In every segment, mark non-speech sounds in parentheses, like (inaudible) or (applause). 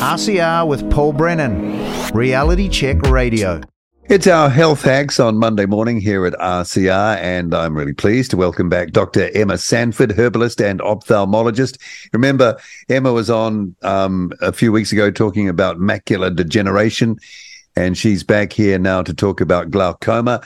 RCR with Paul Brennan, Reality Check Radio. It's our health hacks on Monday morning here at RCR, and I'm really pleased to welcome back Dr. Emma Sanford, herbalist and ophthalmologist. Remember, Emma was on um, a few weeks ago talking about macular degeneration, and she's back here now to talk about glaucoma.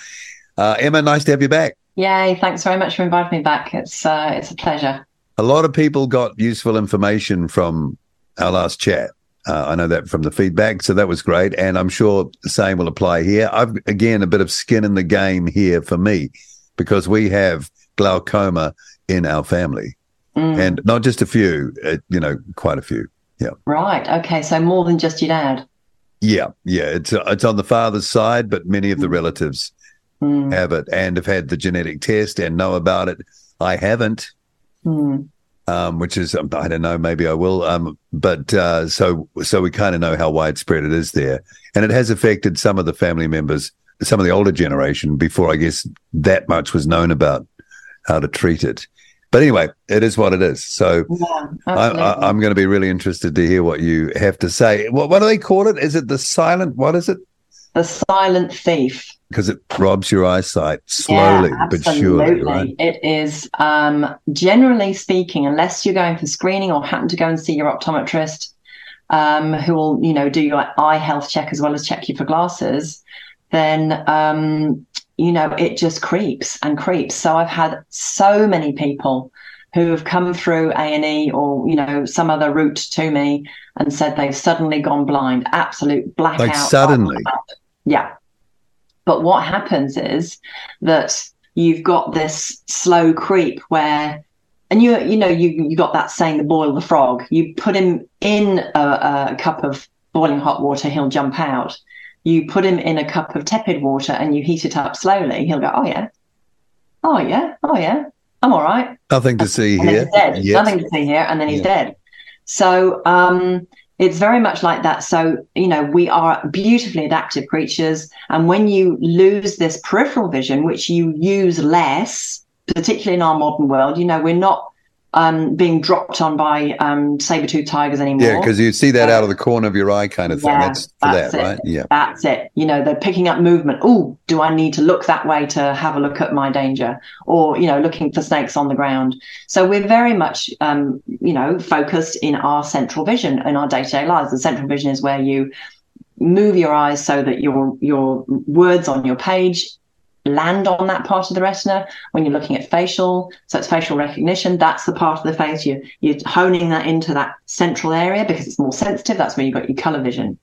Uh, Emma, nice to have you back. Yay! Thanks very much for inviting me back. It's uh, it's a pleasure. A lot of people got useful information from our last chat. Uh, I know that from the feedback, so that was great, and I'm sure the same will apply here. I've again a bit of skin in the game here for me because we have glaucoma in our family, mm. and not just a few, uh, you know, quite a few. Yeah. Right. Okay. So more than just your dad. Yeah. Yeah. It's uh, it's on the father's side, but many of the mm. relatives mm. have it and have had the genetic test and know about it. I haven't. Mm um, which is um, I don't know, maybe I will. Um, but uh, so so we kind of know how widespread it is there, and it has affected some of the family members, some of the older generation. Before I guess that much was known about how to treat it. But anyway, it is what it is. So yeah, I, am going to be really interested to hear what you have to say. What, what do they call it? Is it the silent? What is it? The silent thief because it robs your eyesight slowly yeah, but surely. Right? It is um, generally speaking, unless you're going for screening or happen to go and see your optometrist, um, who will you know do your eye health check as well as check you for glasses, then um, you know it just creeps and creeps. So I've had so many people who have come through A and E or you know some other route to me and said they've suddenly gone blind, absolute blackout. Like suddenly. Yeah, but what happens is that you've got this slow creep where, and you you know you you got that saying the boil the frog. You put him in a, a cup of boiling hot water, he'll jump out. You put him in a cup of tepid water and you heat it up slowly, he'll go, oh yeah, oh yeah, oh yeah, I'm all right. Nothing to see and here. dead. Yes. Nothing to see here, and then he's dead. So um, it's very much like that. So, you know, we are beautifully adaptive creatures. And when you lose this peripheral vision, which you use less, particularly in our modern world, you know, we're not um, being dropped on by um, saber-toothed tigers anymore. Yeah, because you see that out of the corner of your eye kind of thing. Yeah, that's, that's that, it. right? Yeah. That's it. You know, they're picking up movement. Oh, do I need to look that way to have a look at my danger? Or, you know, looking for snakes on the ground. So we're very much, um, you know, focused in our central vision in our day-to-day lives. The central vision is where you move your eyes so that your your words on your page land on that part of the retina when you're looking at facial. So it's facial recognition. That's the part of the face you, you're honing that into that central area because it's more sensitive. That's where you've got your color vision.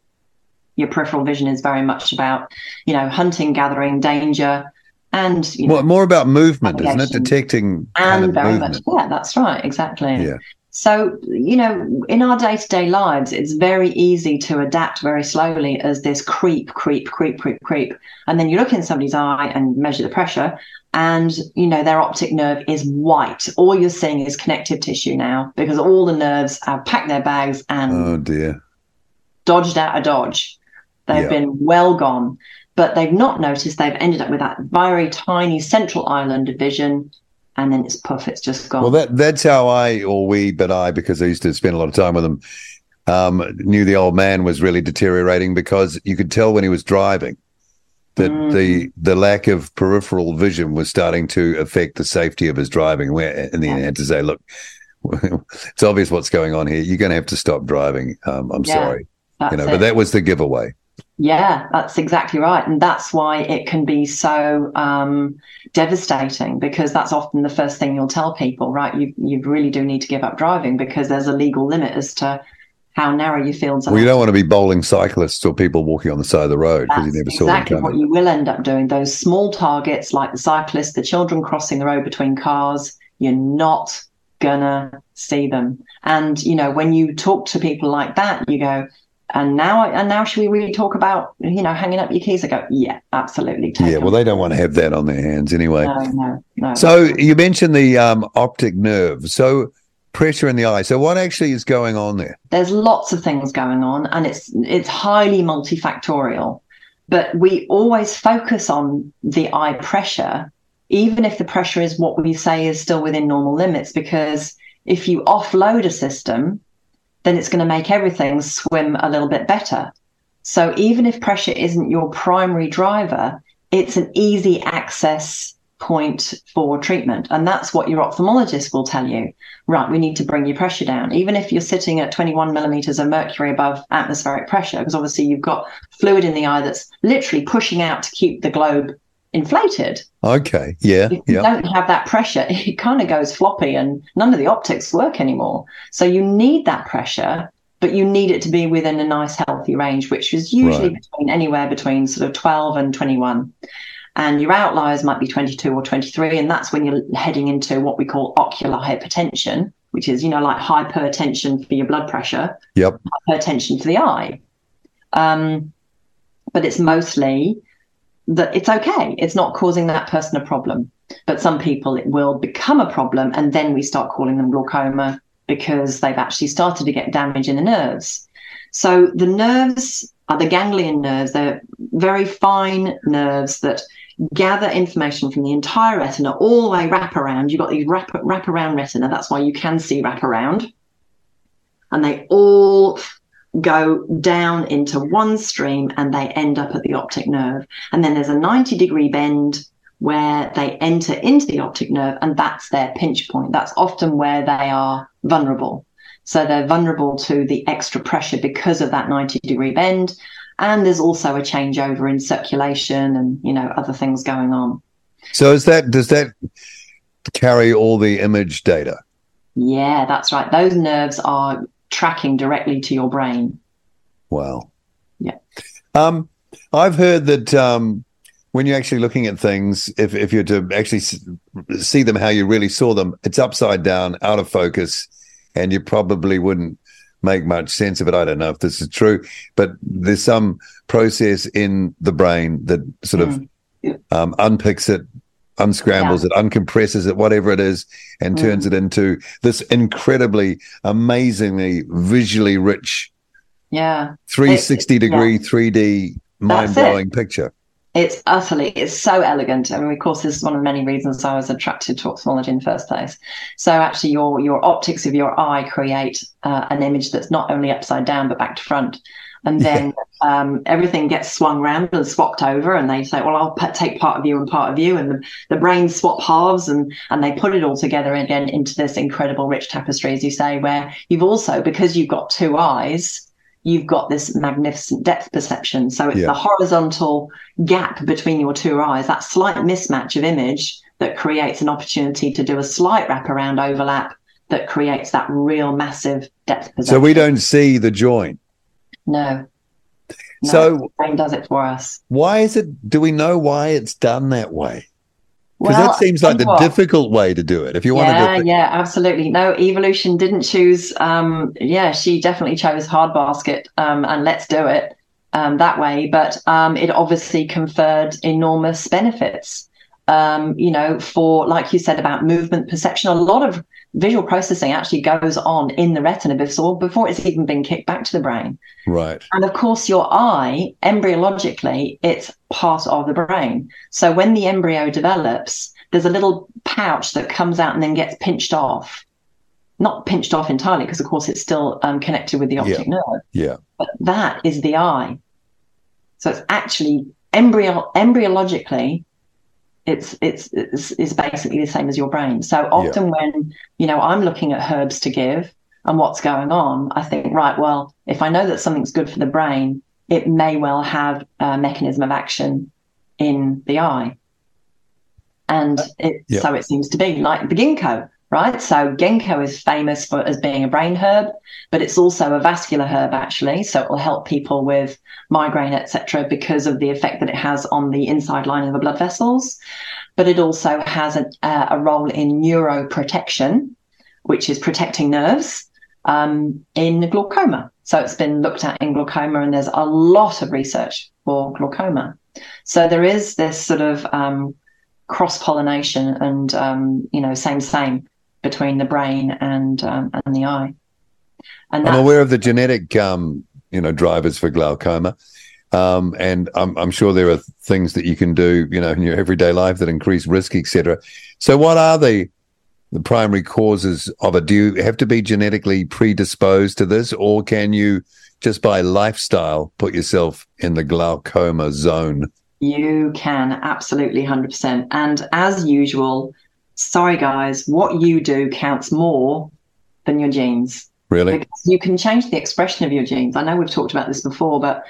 Your peripheral vision is very much about, you know, hunting, gathering, danger, and you know, well, more about movement, isn't it? Detecting and very movement. much, yeah, that's right, exactly. Yeah. So, you know, in our day to day lives, it's very easy to adapt very slowly as this creep, creep, creep, creep, creep. And then you look in somebody's eye and measure the pressure, and, you know, their optic nerve is white. All you're seeing is connective tissue now because all the nerves have packed their bags and oh dear. dodged out a dodge. They've yeah. been well gone, but they've not noticed they've ended up with that very tiny central island of vision and then it's puff, it's just gone. Well, that that's how I, or we, but I, because I used to spend a lot of time with him, um, knew the old man was really deteriorating because you could tell when he was driving that mm. the the lack of peripheral vision was starting to affect the safety of his driving. Where in the end, had to say, look, (laughs) it's obvious what's going on here. You're going to have to stop driving. Um, I'm yeah, sorry, you know. It. But that was the giveaway. Yeah, that's exactly right. And that's why it can be so um, devastating because that's often the first thing you'll tell people, right? You, you really do need to give up driving because there's a legal limit as to how narrow your fields are. Well, you don't want to be bowling cyclists or people walking on the side of the road because you never exactly saw them Exactly what you will end up doing. Those small targets like the cyclists, the children crossing the road between cars, you're not gonna see them. And, you know, when you talk to people like that, you go, and now, and now, should we really talk about you know hanging up your keys? I go, yeah, absolutely. yeah, well, they don't want to have that on their hands anyway. No, no, no. So you mentioned the um, optic nerve. So pressure in the eye. So what actually is going on there? There's lots of things going on, and it's it's highly multifactorial. But we always focus on the eye pressure, even if the pressure is what we say is still within normal limits, because if you offload a system then it's going to make everything swim a little bit better. So even if pressure isn't your primary driver, it's an easy access point for treatment. And that's what your ophthalmologist will tell you. Right, we need to bring your pressure down. Even if you're sitting at 21 millimeters of mercury above atmospheric pressure, because obviously you've got fluid in the eye that's literally pushing out to keep the globe inflated. Okay. Yeah. If you don't have that pressure, (laughs) it kind of goes floppy and none of the optics work anymore. So you need that pressure, but you need it to be within a nice healthy range, which is usually right. between anywhere between sort of 12 and 21 and your outliers might be 22 or 23 and that's when you're heading into what we call ocular hypertension which is you know like hypertension for your blood pressure yep hypertension for the eye um, but it's mostly that it's okay it's not causing that person a problem but some people it will become a problem and then we start calling them glaucoma because they've actually started to get damage in the nerves so the nerves are the ganglion nerves they're very fine nerves that gather information from the entire retina all the way wrap around. You've got these wrap, wrap around retina. That's why you can see wrap around. And they all go down into one stream and they end up at the optic nerve. And then there's a 90 degree bend where they enter into the optic nerve and that's their pinch point. That's often where they are vulnerable. So they're vulnerable to the extra pressure because of that 90 degree bend and there's also a changeover in circulation and you know other things going on so is that does that carry all the image data yeah that's right those nerves are tracking directly to your brain wow yeah um i've heard that um when you're actually looking at things, if, if you're to actually see them how you really saw them, it's upside down, out of focus, and you probably wouldn't make much sense of it. I don't know if this is true, but there's some process in the brain that sort of mm. um, unpicks it, unscrambles yeah. it, uncompresses it, whatever it is, and mm. turns it into this incredibly, amazingly visually rich, yeah, 360 it, degree yeah. 3D mind blowing picture it's utterly it's so elegant I mean, of course this is one of the many reasons i was attracted to ophthalmology in the first place so actually your your optics of your eye create uh, an image that's not only upside down but back to front and then um, everything gets swung around and swapped over and they say well i'll p- take part of you and part of you and the, the brains swap halves and and they put it all together again into this incredible rich tapestry as you say where you've also because you've got two eyes you've got this magnificent depth perception. So it's yeah. the horizontal gap between your two eyes, that slight mismatch of image that creates an opportunity to do a slight wraparound overlap that creates that real massive depth perception. So we don't see the joint. No. no so does it for us. Why is it? Do we know why it's done that way? Because well, that seems like the what? difficult way to do it. If you yeah, want to, yeah, absolutely. No, evolution didn't choose. Um, yeah, she definitely chose hard basket, um, and let's do it um, that way. But um, it obviously conferred enormous benefits. Um, you know, for like you said about movement perception, a lot of visual processing actually goes on in the retina before before it's even been kicked back to the brain. Right. And of course, your eye, embryologically, it's part of the brain. So when the embryo develops, there's a little pouch that comes out and then gets pinched off. Not pinched off entirely, because of course it's still um, connected with the optic yeah. nerve. Yeah. But that is the eye. So it's actually embryo embryologically it's, it's it's it's basically the same as your brain. So often yeah. when you know I'm looking at herbs to give and what's going on, I think right, well, if I know that something's good for the brain, it may well have a mechanism of action in the eye. And it, yeah. so it seems to be like the ginkgo right? So ginkgo is famous for as being a brain herb, but it's also a vascular herb actually. So it will help people with migraine, etc., because of the effect that it has on the inside lining of the blood vessels. But it also has a, uh, a role in neuroprotection, which is protecting nerves um, in glaucoma. So it's been looked at in glaucoma, and there's a lot of research for glaucoma. So there is this sort of um, cross pollination and um, you know same same between the brain and um, and the eye. And I'm aware of the genetic, um, you know, drivers for glaucoma, um, and I'm, I'm, sure there are things that you can do, you know, in your everyday life that increase risk, etc. So, what are the the primary causes of it? Do you have to be genetically predisposed to this, or can you just by lifestyle put yourself in the glaucoma zone? You can absolutely 100%. And as usual, sorry guys, what you do counts more than your genes. Really? Because you can change the expression of your genes. I know we've talked about this before, but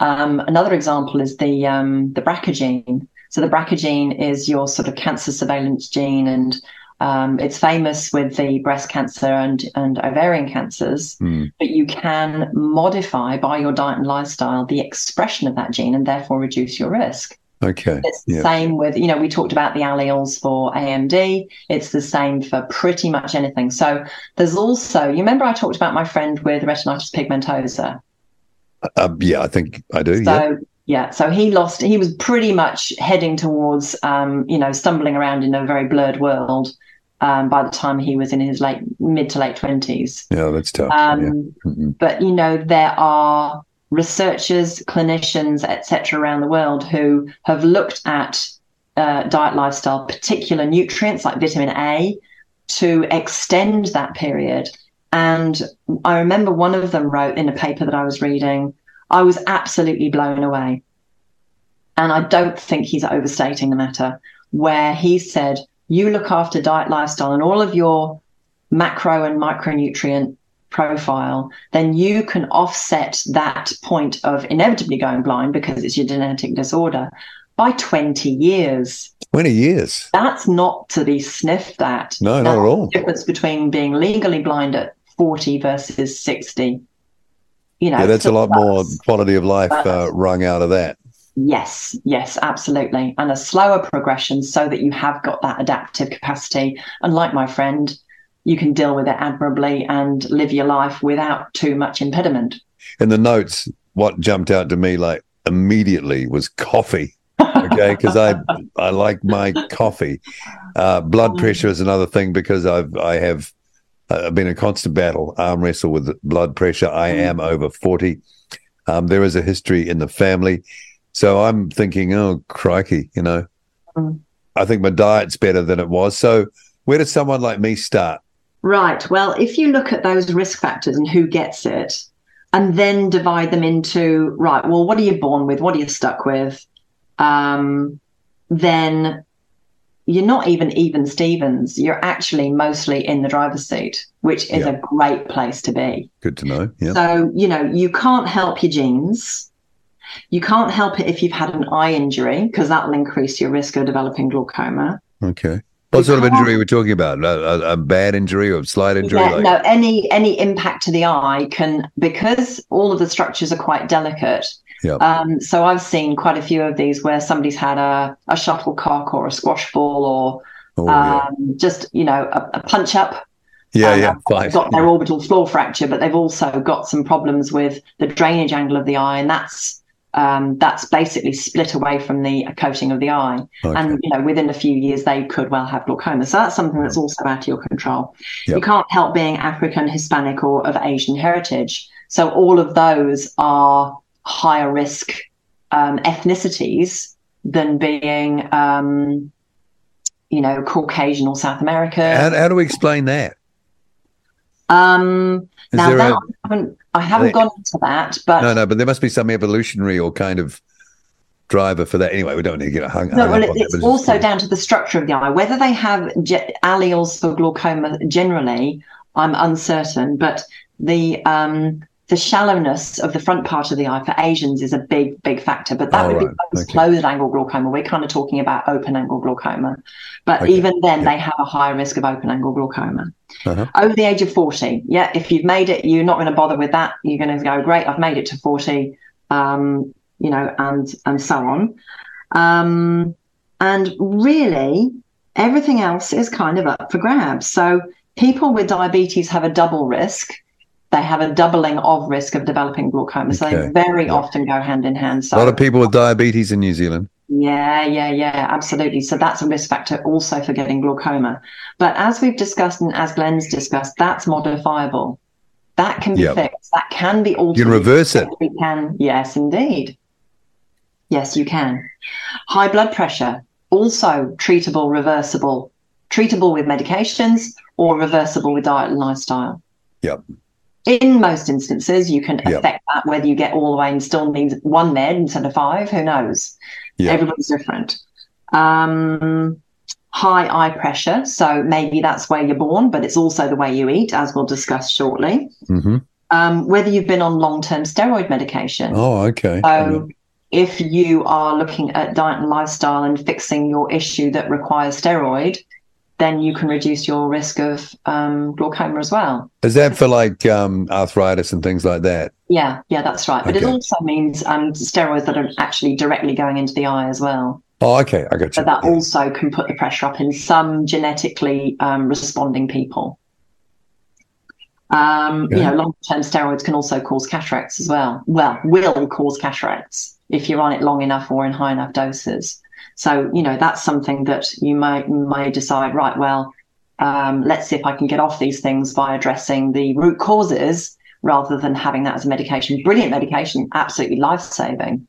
um, another example is the um, the BRCA gene. So the BRCA gene is your sort of cancer surveillance gene, and um, it's famous with the breast cancer and, and ovarian cancers, Mm. but you can modify by your diet and lifestyle the expression of that gene and therefore reduce your risk. Okay. It's the Yeah. same with, you know, we talked about the alleles for AMD. It's the same for pretty much anything. So there's also, you remember I talked about my friend with retinitis pigmentosa? Um, yeah, I think I do. So yeah. yeah, so he lost. He was pretty much heading towards, um, you know, stumbling around in a very blurred world. Um, by the time he was in his late mid to late twenties, Yeah, that's tough. um, yeah. Mhm. but you know there are researchers, clinicians, etc., around the world who have looked at uh, diet, lifestyle, particular nutrients like vitamin A, to extend that period. And I remember one of them wrote in a paper that I was reading, I was absolutely blown away. And I don't think he's overstating the matter, where he said, you look after diet, lifestyle, and all of your macro and micronutrient profile, then you can offset that point of inevitably going blind because it's your genetic disorder by 20 years. 20 years. That's not to be sniffed at. No, not at all. the difference between being legally blind at 40 versus 60. You know, Yeah, that's a lot more quality of life uh, wrung out of that. Yes, yes, absolutely. And a slower progression so that you have got that adaptive capacity. And like my friend, you can deal with it admirably and live your life without too much impediment. In the notes, what jumped out to me like immediately was coffee. Okay, because I I like my coffee. Uh, blood pressure is another thing because I've I have I've been in constant battle arm wrestle with blood pressure. I Mm. am over forty. Um, there is a history in the family, so I'm thinking, oh crikey, you know, Mm. I think my diet's better than it was. So where does someone like me start? Right. Well, if you look at those risk factors and who gets it, and then divide them into, right, well, what are you born with? What are you stuck with? Um, then you're not even even Stevens. You're actually mostly in the driver's seat, which is Yeah. a great place to be. Good to know. Yeah. So, you know, you can't help your genes. You can't help it if you've had an eye injury, because that'll increase your risk of developing glaucoma. Okay. What sort of injury are we talking about? A, a, bad injury or a slight injury? Yeah, like, no, any any impact to the eye can because all of the structures are quite delicate. Yep. Um, so I've seen quite a few of these where somebody's had a, a shuttlecock or a squash ball or Oh, yeah. um, just you know a, a punch up. yeah, um, yeah, fine. Got their orbital floor fracture, but they've also got some problems with the drainage angle of the eye, and that's um, that's basically split away from the coating of the eye. Okay. And you know, within a few years, they could well have glaucoma. So that's something that's also out of your control. Yep. You can't help being African, Hispanic, or of Asian heritage. So all of those are higher risk um, ethnicities than being, um, you know, Caucasian or South American. How, how do we explain that? Um, Is now that a- I haven't, I haven't They- gone into that, but No, no, but there must be some evolutionary or kind of driver for that. Anyway, we don't need to get hung, no, hung well, up on that. it's also just- down to the structure of the eye. Whether they have ge- alleles for glaucoma generally, I'm uncertain. But the um, the shallowness of the front part of the eye for Asians is a big, big factor. But that Oh, would be right. close- Okay. closed angle glaucoma. We're kind of talking about open angle glaucoma. But Okay. even then, Yeah. they have a higher risk of open angle glaucoma. Uh-huh. Over the age of 40, yeah, if you've made it, you're not going to bother with that. You're going to go, great, I've made it to 40, um, you know, and and so on. Um, and really, everything else is kind of up for grabs. So people with diabetes have a double risk. They have a doubling of risk of developing glaucoma. So Okay. they very Yeah. often go hand in hand. a lot of people with diabetes in New Zealand. yeah, yeah, yeah, absolutely. So that's a risk factor also for getting glaucoma. But as we've discussed and as Glenn's discussed, that's modifiable. That can be Yep. fixed. That can be altered. You can reverse it. We can. Yes, indeed. Yes, you can. High blood pressure, also treatable, reversible. treatable with medications or reversible with diet and lifestyle. Yep. In most instances, you can Yep. affect that whether you get all the way and still need one med instead of five. Who knows? Yep. Everybody's different. Um, high eye pressure. So maybe that's where you're born, but it's also the way you eat, as we'll discuss shortly. hmm Um, whether you've been on long term steroid medication. Oh, okay. So, if you are looking at diet and lifestyle and fixing your issue that requires steroid, then you can reduce your risk of um, glaucoma as well. Is that for like um, arthritis and things like that? Yeah, yeah, that's right. But it also means um, steroids that are actually directly going into the eye as well. Oh, okay. I got you. So that Yeah. also can put the pressure up in some genetically um, responding people. Um, You know, long-term steroids can also cause cataracts as well. Well, will cause cataracts if you're on it long enough or in high enough doses. So you know that's something that you might may decide. Right, well, um, let's see if I can get off these things by addressing the root causes rather than having that as a medication. Brilliant medication, absolutely life-saving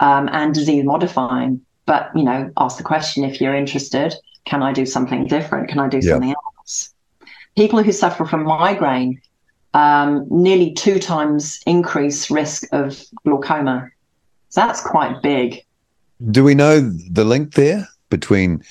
um, and disease modifying. But you know, ask the question if you're interested. Can I do something different? Can I do Yeah. something else? People who suffer from migraine um, nearly two times increase risk of glaucoma. So that's quite big. Do we know the link there between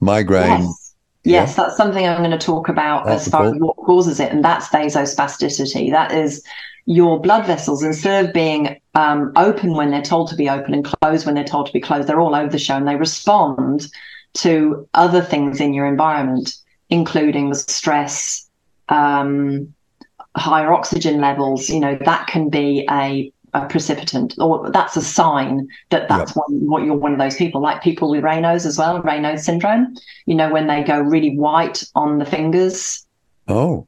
migraine? Yes. Yes, that's something I'm going to talk about Oh, as far as what causes it, and that's vasospasticity. That is your blood vessels, instead of being um, open when they're told to be open and closed when they're told to be closed, they're all over the show and they respond to other things in your environment, including the stress, um, higher oxygen levels. You know, that can be a a precipitant, or that's a sign that that's one, what you're one of those people, like people with Raynaud's as well, Raynaud's syndrome. You know, when they go really white on the fingers. Oh,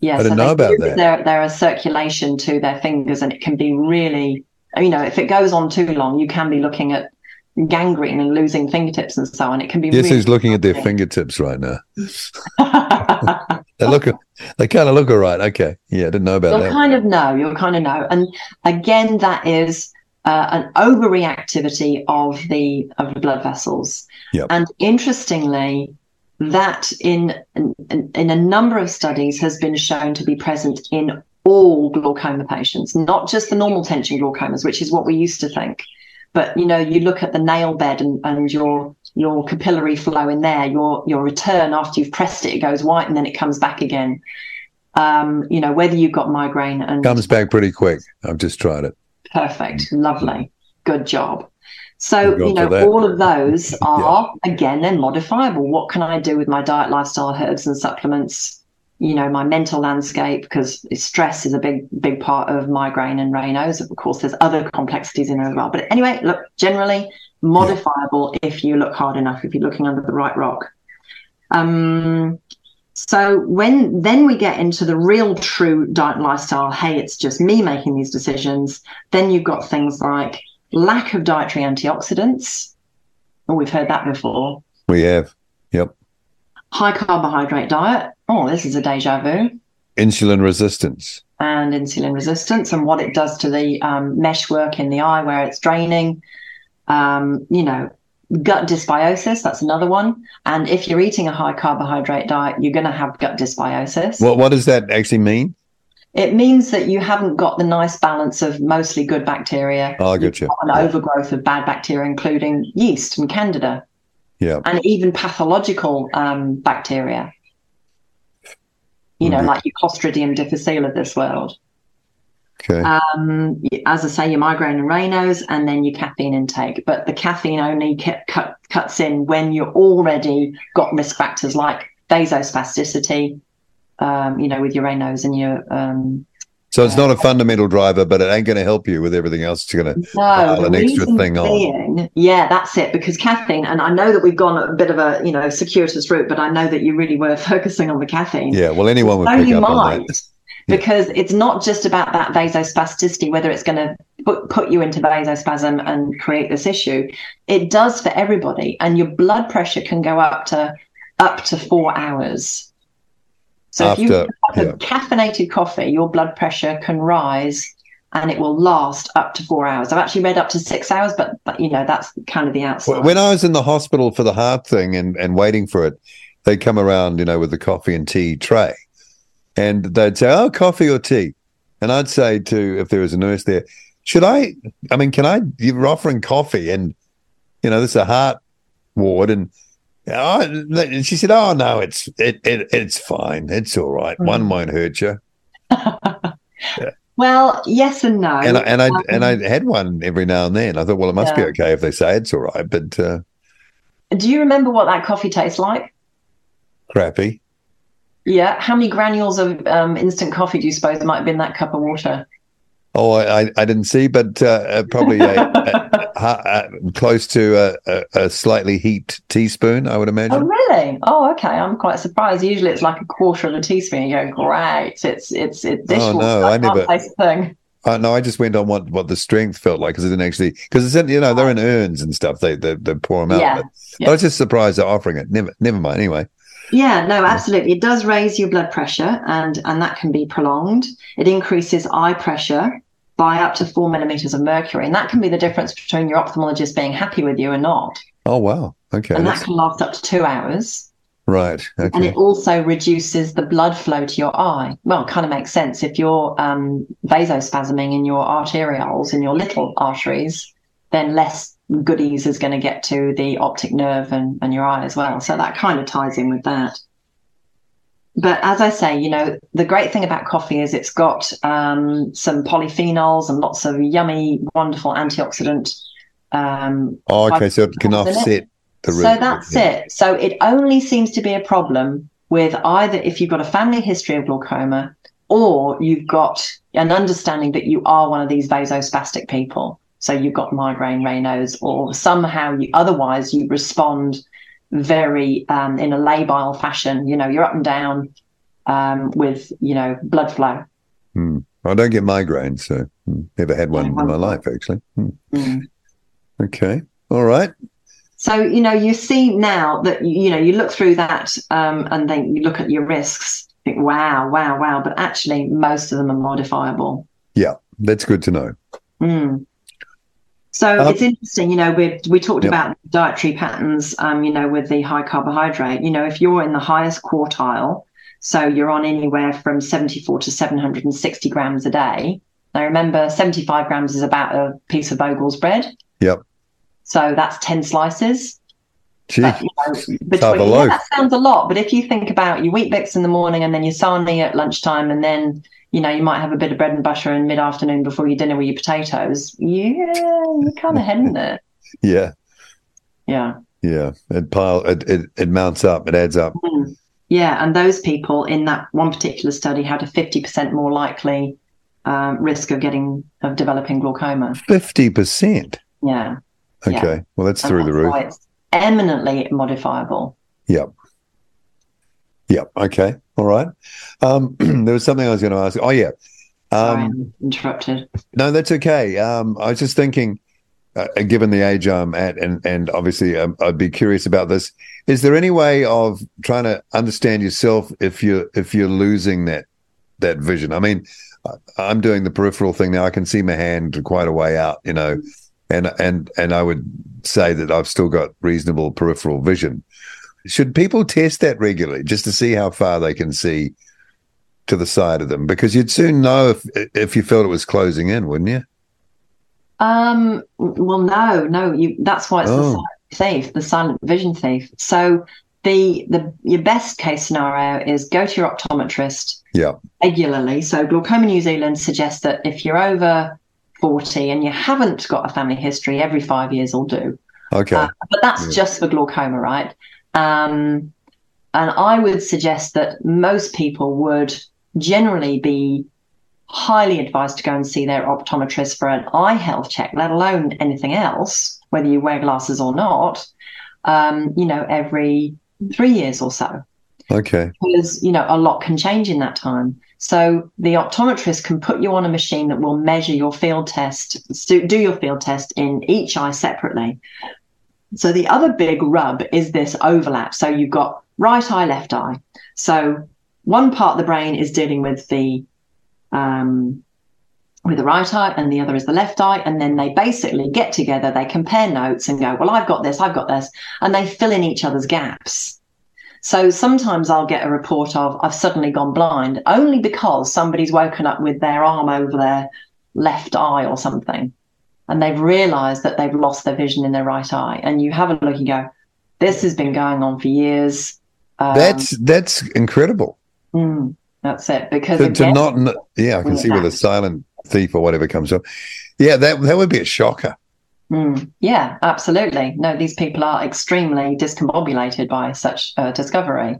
Yeah, I didn't they know about that. There, there is circulation to their fingers, and it can be really, you know, if it goes on too long, you can be looking at gangrene and losing fingertips and so on. It can be. guess really who's looking at their fingertips right now? (laughs) They look, they kind of look all right. Okay, yeah, I didn't know about that. you'll that. kind of know you'll kind of know and again that is uh, an overreactivity of the of the blood vessels Yep. and interestingly that in, in in a number of studies has been shown to be present in all glaucoma patients not just the normal tension glaucomas which is what we used to think but you know you look at the nail bed and, and your your capillary flow in there your your return after you've pressed it it goes white and then it comes back again um, you know, whether you've got migraine and Comes back pretty quick. I've just tried it. perfect, lovely, good job. So, you know, all of those (laughs) are, again, they're modifiable. What can I do with my diet, lifestyle, herbs, and supplements? You know, my mental landscape, because stress is a big, big part of migraine and Raynaud's. Of course, there's other complexities in there as well. But anyway, look, generally modifiable if you look hard enough, if you're looking under the right rock. Um, so when then we get into the real true diet and lifestyle, hey, it's just me making these decisions. Then you've got things like lack of dietary antioxidants. Oh, we've heard that before. We have. Yep. High carbohydrate diet. Oh, this is a deja vu. Insulin resistance. And insulin resistance and what it does to the um, meshwork in the eye where it's draining. Um, you know, gut dysbiosis, that's another one. And if you're eating a high carbohydrate diet, you're going to have gut dysbiosis. What What does that actually mean? It means that you haven't got the nice balance of mostly good bacteria, Oh, I got you. an overgrowth of bad bacteria, including yeast and candida, Yeah. and even pathological um, bacteria. You know, Mhm. like your Clostridium difficile of this world. Okay. Um, as I say, your migraine and Raynaud's, and then your caffeine intake. But the caffeine only cut, cut, cuts in when you're already got risk factors like vasospasticity, um, you know, with your Raynaud's and your um, so it's not a fundamental driver, but it ain't going to help you with everything else. It's going to. No, pile an extra thing on. yeah, that's it. Because caffeine, and I know that we've gone a bit of a you know circuitous route, but I know that you really were (laughs) focusing on the caffeine. Yeah. Well, anyone would So pick you up on that. Because it's not just about that vasospasticity, whether it's going to put, put you into vasospasm and create this issue. It does for everybody, and your blood pressure can go up to up to four hours. So if you have yeah. a caffeinated coffee, your blood pressure can rise and it will last up to four hours. I've actually read up to six hours, but, but you know, that's kind of the outside. When I was in the hospital for the heart thing and, and waiting for it, they come around, you know, with the coffee and tea tray, and they'd say, "Oh, coffee or tea," and I'd say to if there was a nurse there, "Should I? I mean, can I? You're offering coffee, and you know, this is a heart ward, and." Oh, and she said, "Oh no, it's it, it it's fine. It's all right. Mm. One won't hurt you." yeah. (laughs) Well, yes and no. And I, and I um, and I had one every now and then. I thought, well, it must yeah. be okay if they say it's all right. But uh, do you remember what that coffee tastes like? Crappy. Yeah. How many granules of um, instant coffee do you suppose might have been that cup of water? Oh, I, I didn't see, but uh, uh probably a, a, (laughs) a, close to a, slightly heaped teaspoon, I would imagine. Oh, really? Oh, okay. I'm quite surprised. Usually, it's like a quarter of a teaspoon. You go, great. It's it's it's dishwater. Oh no, I, I never. Thing. Uh, no, I just went on what, what the strength felt like because it didn't actually because it's you know they're in urns and stuff. They they, they pour them out. Yeah, yeah. I was just surprised they're offering it. Never never mind. Anyway. Yeah, no, absolutely. It does raise your blood pressure and and that can be prolonged. It increases eye pressure by up to four millimeters of mercury. And that can be the difference between your ophthalmologist being happy with you or not. Oh wow. Okay. And That's... that can last up to two hours. Right. Okay. And it also reduces the blood flow to your eye. Well, it kind of makes sense if you're um, vasospasming in your arterioles, in your little arteries, then less goodies is going to get to the optic nerve and, and your eye as well. So that kind of ties in with that. But as I say, you know, the great thing about coffee is it's got um, some polyphenols and lots of yummy, wonderful antioxidant. Um, oh, okay. So it can offset the So that's yeah. it. So it only seems to be a problem with either if you've got a family history of glaucoma or you've got an understanding that you are one of these vasospastic people. So you've got migraine, Raynaud's, or somehow you otherwise you respond very um, in a labile fashion. You know, you're up and down um, with you know blood flow. Mm. I don't get migraines, so hmm, never had one in my life actually. Mm. Mm. Okay, all right. So you know, you see now that you know you look through that, um, and then you look at your risks. Think, wow, wow, wow! But actually, most of them are modifiable. Yeah, that's good to know. Mm. So um, it's interesting, you know, we we talked about dietary patterns, um, you know, with the high carbohydrate. You know, if you're in the highest quartile, so you're on anywhere from 74 to 760 grams a day. Now remember, 75 grams is about a piece of Vogel's bread. Yep. So that's 10 slices. Gee, but, you know, between, yeah, that sounds a lot. But if you think about your Weet-Bix in the morning and then your sarnie at lunchtime and then you know, you might have a bit of bread and butter in mid afternoon before your dinner with your potatoes. Yeah, you're kind of heading there. (laughs) Yeah. Yeah. Yeah. It pile it, it, it mounts up, it adds up. Mm. Yeah. And those people in that one particular study had a 50% more likely uh, risk of getting of developing glaucoma. 50%. Yeah. Okay. Yeah. Well that's and through that's the roof. It's eminently modifiable. Yep. Yep. Okay. All right. Um, (clears throat) there was something I was going to ask. Oh, yeah. Um, Sorry, interrupted. No, that's okay. Um, I was just thinking, uh, given the age I'm at, and and obviously um, I'd be curious about this. Is there any way of trying to understand yourself if you're if you're losing that that vision? I mean, I'm doing the peripheral thing now. I can see my hand quite a way out, you know, and and and I would say that I've still got reasonable peripheral vision. Should people test that regularly just to see how far they can see to the side of them? Because you'd soon know if if you felt it was closing in, wouldn't you? Um. Well, no, no. You. That's why it's oh. the silent thief, the silent vision thief. So the the your best case scenario is go to your optometrist. Yeah. Regularly. So Glaucoma New Zealand suggests that if you're over 40 and you haven't got a family history, every five years will do. Okay. Uh, but that's yeah. just for glaucoma, right? Um, and I would suggest that most people would generally be highly advised to go and see their optometrist for an eye health check, let alone anything else, whether you wear glasses or not, um, you know, every three years or so. Okay. Because, you know, a lot can change in that time. So the optometrist can put you on a machine that will measure your field test, do your field test in each eye separately. So the other big rub is this overlap. So you've got right eye, left eye. So one part of the brain is dealing with the um, with the right eye and the other is the left eye. And then they basically get together, they compare notes and go, well, I've got this, I've got this. And they fill in each other's gaps. So sometimes I'll get a report of I've suddenly gone blind only because somebody's woken up with their arm over their left eye or something and they've realized that they've lost their vision in their right eye. And you have a look and go, this has been going on for years. Um, that's that's incredible. Mm, that's it. Because to, again, to not, yeah, I can see where the silent thief or whatever comes from. Yeah, that that would be a shocker. Mm, yeah, absolutely. No, these people are extremely discombobulated by such uh, discovery.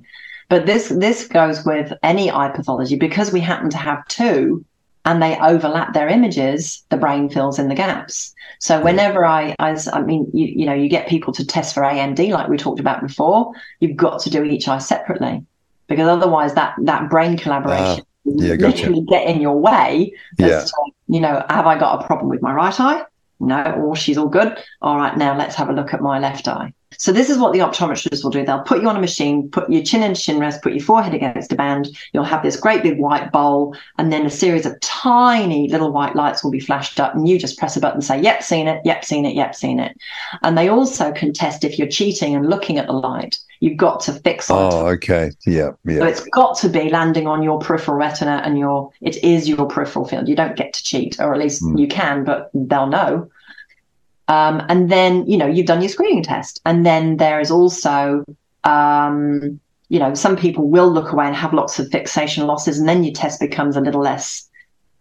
But this this goes with any eye pathology because we happen to have two and they overlap their images, the brain fills in the gaps. So whenever I, as I mean, you, you know, you get people to test for AMD, like we talked about before, you've got to do each eye separately because otherwise that, that brain collaboration uh, yeah, gotcha. literally get in your way. Yeah. To, you know, have I got a problem with my right eye? No, or she's all good. All right, now let's have a look at my left eye. So this is what the optometrist will do. They'll put you on a machine, put your chin into chin rest, put your forehead against a band. You'll have this great big white bowl, and then a series of tiny little white lights will be flashed up, and you just press a button, and say, "Yep, seen it. Yep, seen it. Yep, seen it." And they also can test if you're cheating and looking at the light. You've got to fix. It. Oh, okay. Yeah, yeah. So it's got to be landing on your peripheral retina, and your it is your peripheral field. You don't get to cheat, or at least mm. you can, but they'll know. Um, and then, you know, you've done your screening test. And then there is also, um, you know, some people will look away and have lots of fixation losses, and then your test becomes a little less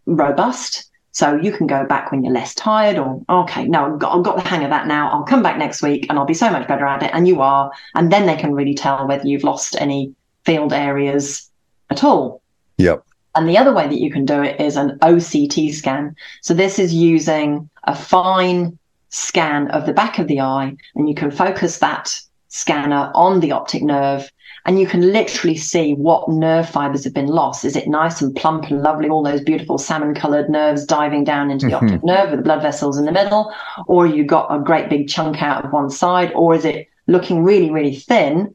robust. So you can go back when you're less tired, or okay, no, I've got, I've got the hang of that now. I'll come back next week and I'll be so much better at it. And you are. And then they can really tell whether you've lost any field areas at all. Yep. And the other way that you can do it is an OCT scan. So this is using a fine scan of the back of the eye, and you can focus that scanner on the optic nerve and you can literally see what nerve fibers have been lost. Is it nice and plump and lovely, all those beautiful salmon colored nerves diving down into the mm-hmm. optic nerve with the blood vessels in the middle? Or you got a great big chunk out of one side? Or is it looking really, really thin?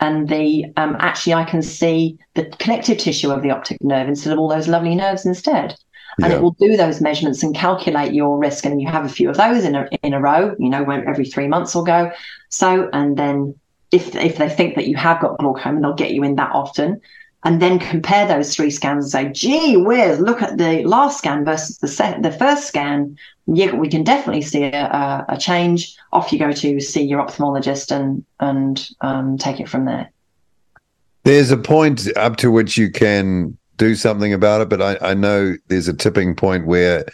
And the um, actually, I can see the connective tissue of the optic nerve instead of all those lovely nerves instead and yeah. it will do those measurements and calculate your risk. And you have a few of those in a in a row, you know, every three months or go. So, and then if if they think that you have got glaucoma, and they'll get you in that often. And then compare those three scans and say, gee whiz, look at the last scan versus the set, the first scan. Yeah, we can definitely see a, a, change. Off you go to see your ophthalmologist and and um, take it from there. There's a point up to which you can do something about it. But I, I know there's a tipping point where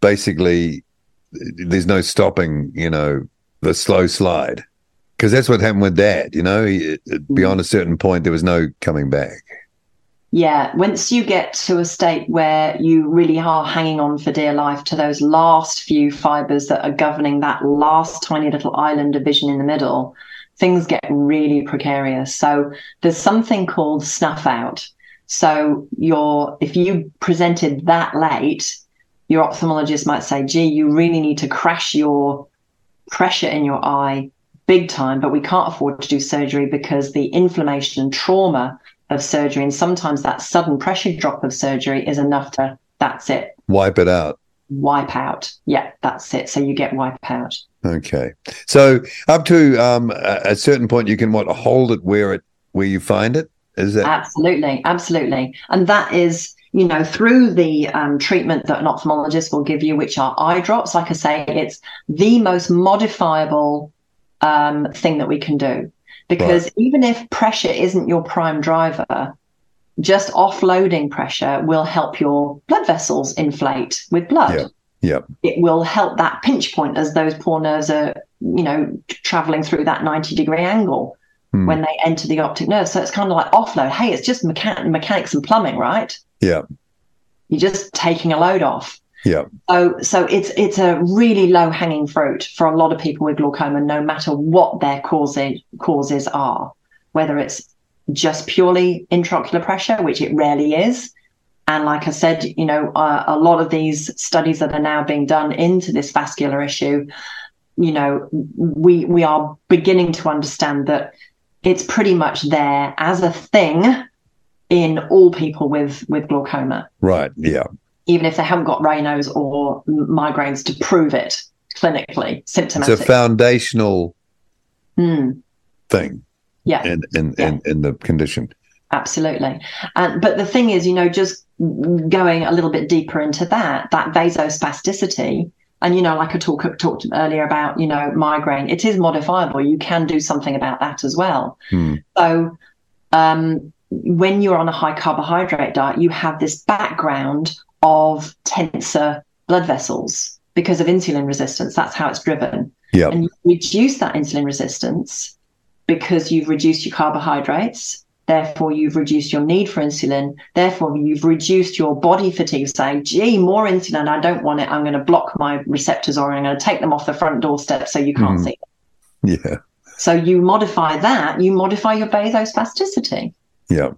basically there's no stopping, you know, the slow slide. Because that's what happened with dad, you know, he, mm. beyond a certain point, there was no coming back. Yeah, once you get to a state where you really are hanging on for dear life to those last few fibers that are governing that last tiny little island of vision in the middle, things get really precarious. So there's something called snuff out, so your if you presented that late, your ophthalmologist might say, gee, you really need to crash your pressure in your eye big time, but we can't afford to do surgery because the inflammation and trauma of surgery and sometimes that sudden pressure drop of surgery is enough to that's it. Wipe it out. Wipe out. Yeah, that's it. So you get wipe out. Okay. So up to um, a, certain point, you can what hold it where it where you find it. Is it? Absolutely, absolutely. And that is, you know, through the um, treatment that an ophthalmologist will give you, which are eye drops. Like I say, it's the most modifiable um, thing that we can do. Because right. even if pressure isn't your prime driver, just offloading pressure will help your blood vessels inflate with blood. Yeah. Yeah. It will help that pinch point as those poor nerves are, you know, traveling through that 90 degree angle mm. when they enter the optic nerve. So it's kind of like offload. Hey, it's just mechan- mechanics and plumbing, right? Yeah. You're just taking a load off. Yeah. So so it's it's a really low hanging fruit for a lot of people with glaucoma, no matter what their causes causes are, whether it's just purely intraocular pressure, which it rarely is. And like I said, you know, uh, a lot of these studies that are now being done into this vascular issue, you know, we we are beginning to understand that it's pretty much there as a thing in all people with with glaucoma. Right. Yeah. Even if they haven't got Raynaud's or migraines to prove it clinically symptomatic. It's a foundational mm. thing. Yeah. In in, Yeah. in, in the condition. Absolutely. And but the thing is, you know, just going a little bit deeper into that, that vasospasticity, and you know, like I talk, talked earlier about, you know, migraine, it is modifiable. You can do something about that as well. Hmm. So um, when you're on a high carbohydrate diet, you have this background of tenser blood vessels because of insulin resistance. That's how it's driven. Yeah. And you reduce that insulin resistance because you've reduced your carbohydrates. Therefore, you've reduced your need for insulin. Therefore, you've reduced your body fatigue, saying, gee, more insulin. I don't want it. I'm going to block my receptors or I'm going to take them off the front doorstep so you can't Mhm. see them. Yeah. So you modify that, you modify your vasospasticity, Yeah.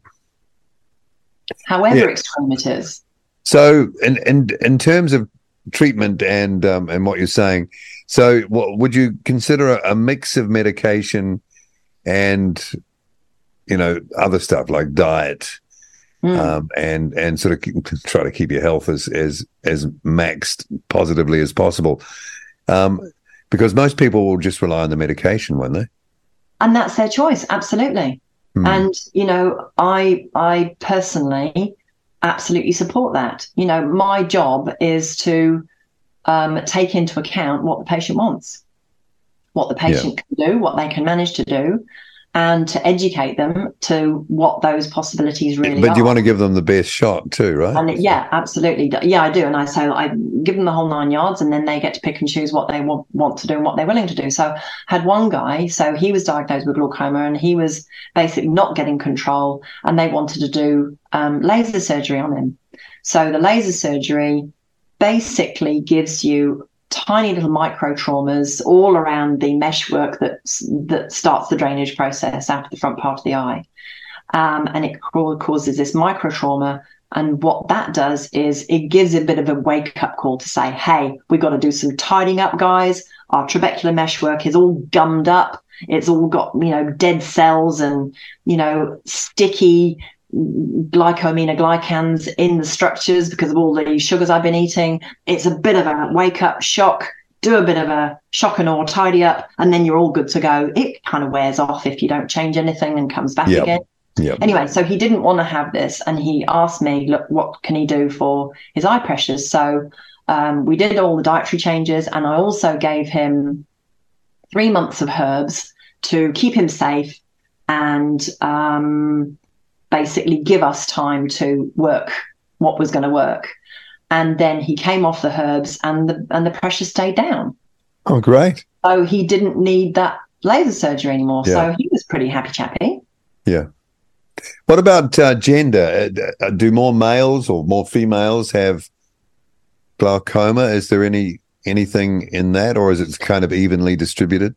however Yeah. extreme it is. So, in in in terms of treatment and um, and what you're saying, so what would you consider a, a mix of medication and you know other stuff like diet Mm. um, and and sort of keep, try to keep your health as as as maxed positively as possible, um, because most people will just rely on the medication, won't they? and that's their choice, absolutely. Hmm. And you know, I I personally absolutely support that. You know, my job is to um, take into account what the patient wants, what the patient can do, what they can manage to do, and to educate them to what those possibilities really but are. you want to give them the best shot too, right? And yeah, absolutely. Yeah, I do. And I say I give them the whole nine yards and then they get to pick and choose what they want, want to do and what they're willing to do. So I had one guy, so he was diagnosed with glaucoma and he was basically not getting control and they wanted to do um, laser surgery on him. So the laser surgery basically gives you tiny little micro traumas all around the meshwork that that starts the drainage process out of the front part of the eye um, and it causes this micro trauma. And what that does is it gives a bit of a wake up call to say, hey, we've got to do some tidying up, guys. Our trabecular meshwork is all gummed up. It's all got, you know, dead cells and, you know, sticky glycosaminoglycans in the structures because of all the sugars I've been eating. It's a bit of a wake up shock. Do a bit of a shock and awe, tidy up, and then you're all good to go. It kind of wears off if you don't change anything and comes back Yep. again yeah. anyway, so he didn't want to have this, and he asked me, "Look, what can he do for his eye pressures?" So um, we did all the dietary changes, and I also gave him three months of herbs to keep him safe and um, basically give us time to work what was going to work. And then he came off the herbs, and the and the pressure stayed down. Oh, great. So he didn't need that laser surgery anymore. Yeah. So he was pretty happy chappy. Yeah. What about uh, gender? Uh, do more males or more females have glaucoma? Is there any anything in that, or is it kind of evenly distributed?